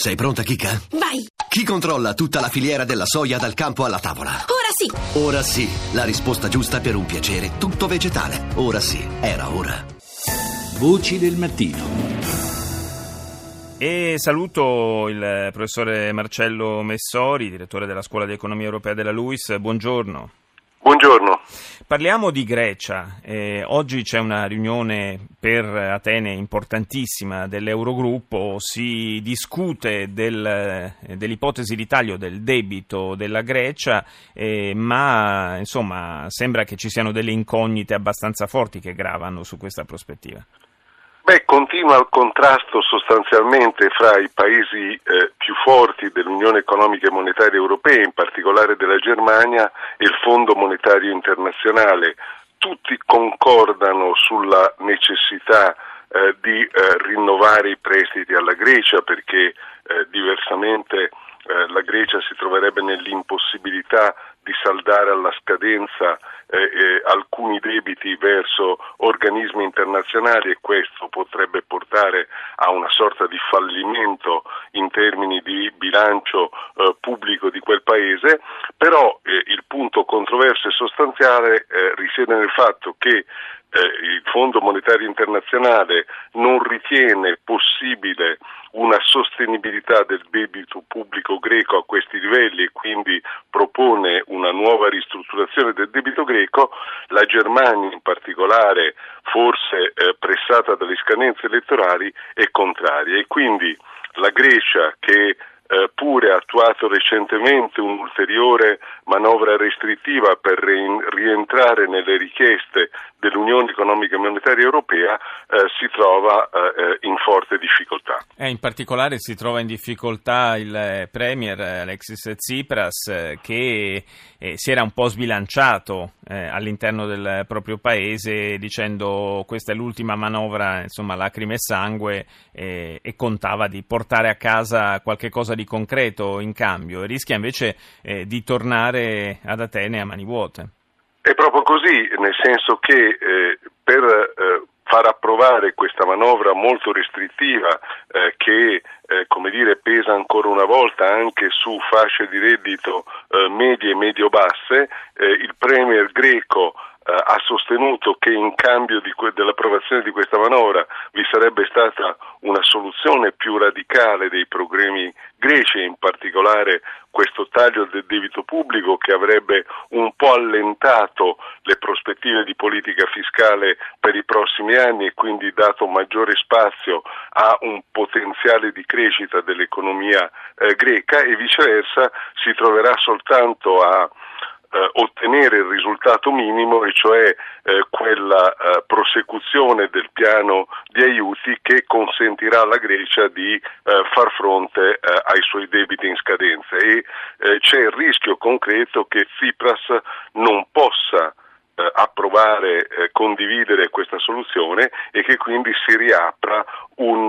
Sei pronta, Kika? Vai! Chi controlla tutta la filiera della soia dal campo alla tavola? Ora sì! Ora sì, la risposta giusta per un piacere tutto vegetale. Ora sì, era ora. Voci del mattino. E saluto il professore Marcello Messori, direttore della Scuola di Economia Europea della LUIS. Buongiorno. Buongiorno. Parliamo di Grecia. Eh, oggi c'è una riunione per Atene importantissima dell'Eurogruppo. Si discute del, dell'ipotesi di taglio del debito della Grecia, eh, ma insomma sembra che ci siano delle incognite abbastanza forti che gravano su questa prospettiva. Beh, continua il contrasto sostanzialmente fra i paesi eh, più forti dell'Unione Economica e Monetaria Europea, in particolare della Germania, e il Fondo Monetario Internazionale. Tutti concordano sulla necessità eh, di eh, rinnovare i prestiti alla Grecia perché eh, diversamente eh, la Grecia si troverebbe nell'impossibilità di saldare alla scadenza eh, eh, alcuni debiti verso organismi internazionali e questo potrebbe portare a una sorta di fallimento in termini di bilancio eh, pubblico di quel paese, però eh, il punto controverso e sostanziale eh, risiede nel fatto che eh, il Fondo Monetario Internazionale non ritiene possibile una sostenibilità del debito pubblico greco a questi livelli e quindi propone una nuova ristrutturazione del debito greco, la Germania in particolare, forse eh, pressata dalle scadenze elettorali, è contraria. E quindi la Grecia che eh, pure attuato recentemente un'ulteriore manovra restrittiva per rientrare nelle richieste dell'Unione Economica e Monetaria Europea, eh, si trova eh, in forte difficoltà. Eh, in particolare si trova in difficoltà il Premier Alexis Tsipras eh, che eh, si era un po' sbilanciato all'interno del proprio paese dicendo questa è l'ultima manovra, insomma lacrime e sangue e contava di portare a casa qualche cosa di concreto in cambio e rischia invece eh, di tornare ad Atene a mani vuote. È proprio così, nel senso che eh, per eh, far approvare questa manovra molto restrittiva eh, che eh, come dire, pesa ancora una volta anche su fasce di reddito eh, medie e medio-basse, il Premier greco eh, ha sostenuto che in cambio que- dell'approvazione di questa manovra vi sarebbe stata una soluzione più radicale dei problemi greci, in particolare questo taglio del debito pubblico che avrebbe un po' allentato le prospettive di politica fiscale per i prossimi anni e quindi dato maggiore spazio a un potenziale di crescita dell'economia eh, greca e viceversa si troverà soltanto a eh, ottenere il risultato minimo e cioè eh, quella eh, prosecuzione del piano di aiuti che consentirà alla Grecia di eh, far fronte eh, ai suoi debiti in scadenza. E eh, c'è il rischio concreto che Tsipras non possa approvare, condividere questa soluzione e che quindi si riapra un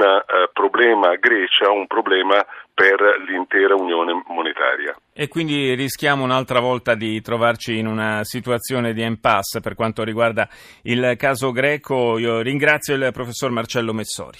problema Grecia, un problema per l'intera Unione monetaria. E quindi rischiamo un'altra volta di trovarci in una situazione di impasse per quanto riguarda il caso greco. Io ringrazio il professor Marcello Messori.